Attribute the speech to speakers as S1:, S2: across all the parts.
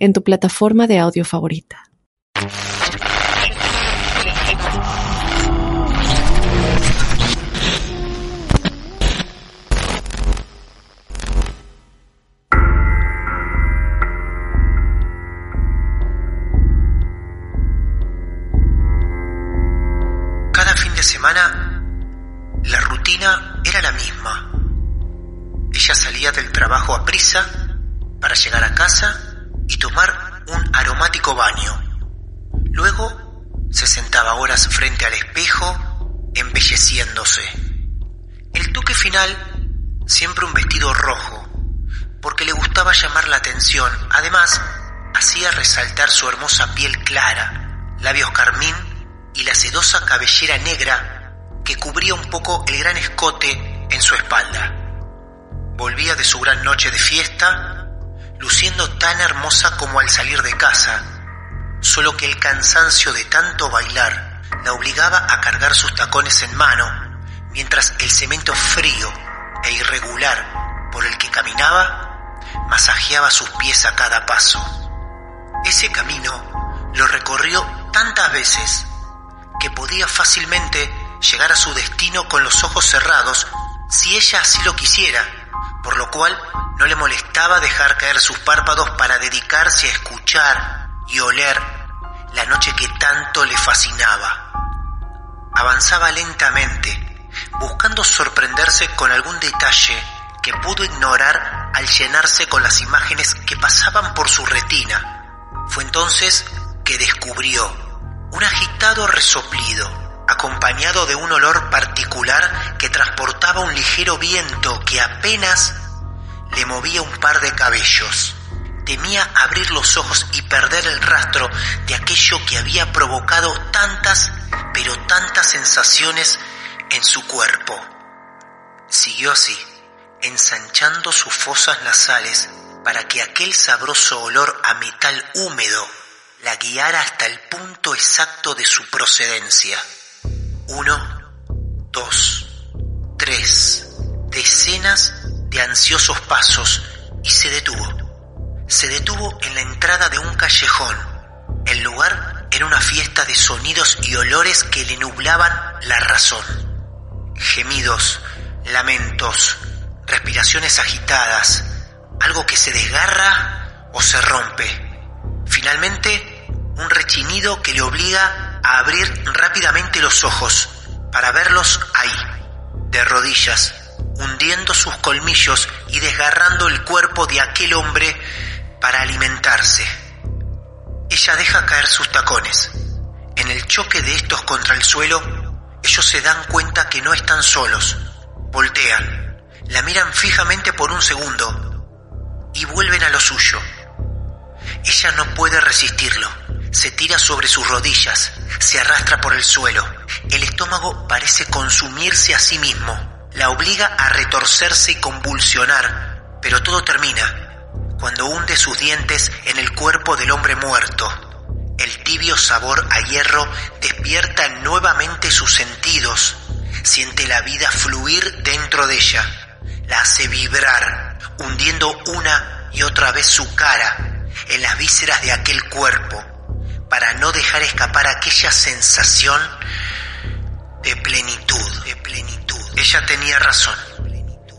S1: en tu plataforma de audio favorita.
S2: Cada fin de semana la rutina era la misma. Ella salía del trabajo a prisa para llegar a casa y tomar un aromático baño. Luego se sentaba horas frente al espejo, embelleciéndose. El toque final, siempre un vestido rojo, porque le gustaba llamar la atención. Además, hacía resaltar su hermosa piel clara, labios carmín y la sedosa cabellera negra que cubría un poco el gran escote en su espalda. Volvía de su gran noche de fiesta luciendo tan hermosa como al salir de casa, solo que el cansancio de tanto bailar la obligaba a cargar sus tacones en mano, mientras el cemento frío e irregular por el que caminaba masajeaba sus pies a cada paso. Ese camino lo recorrió tantas veces que podía fácilmente llegar a su destino con los ojos cerrados si ella así lo quisiera, por lo cual no le molestaba dejar caer sus párpados para dedicarse a escuchar y oler la noche que tanto le fascinaba. Avanzaba lentamente, buscando sorprenderse con algún detalle que pudo ignorar al llenarse con las imágenes que pasaban por su retina. Fue entonces que descubrió un agitado resoplido, acompañado de un olor particular que transportaba un ligero viento que apenas le movía un par de cabellos. Temía abrir los ojos y perder el rastro de aquello que había provocado tantas, pero tantas sensaciones en su cuerpo. Siguió así, ensanchando sus fosas nasales para que aquel sabroso olor a metal húmedo la guiara hasta el punto exacto de su procedencia. Uno, dos, tres, decenas de ansiosos pasos y se detuvo. Se detuvo en la entrada de un callejón. El lugar era una fiesta de sonidos y olores que le nublaban la razón. Gemidos, lamentos, respiraciones agitadas, algo que se desgarra o se rompe. Finalmente, un rechinido que le obliga a abrir rápidamente los ojos para verlos ahí, de rodillas, hundiendo sus colmillos y desgarrando el cuerpo de aquel hombre para alimentarse. Ella deja caer sus tacones. En el choque de estos contra el suelo, ellos se dan cuenta que no están solos. Voltean, la miran fijamente por un segundo y vuelven a lo suyo. Ella no puede resistirlo. Se tira sobre sus rodillas, se arrastra por el suelo. El estómago parece consumirse a sí mismo la obliga a retorcerse y convulsionar, pero todo termina cuando hunde sus dientes en el cuerpo del hombre muerto. El tibio sabor a hierro despierta nuevamente sus sentidos, siente la vida fluir dentro de ella, la hace vibrar, hundiendo una y otra vez su cara en las vísceras de aquel cuerpo, para no dejar escapar aquella sensación de plenitud, de plenitud. Ella tenía razón.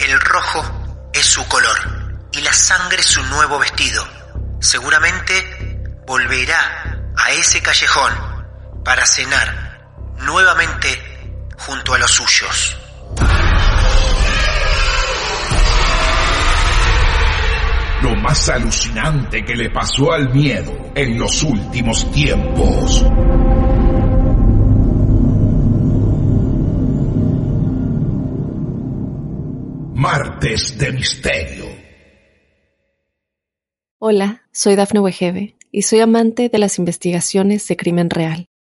S2: El rojo es su color y la sangre su nuevo vestido. Seguramente volverá a ese callejón para cenar nuevamente junto a los suyos.
S3: Más alucinante que le pasó al miedo en los últimos tiempos. Martes de Misterio.
S1: Hola, soy Dafne Wegebe y soy amante de las investigaciones de crimen real.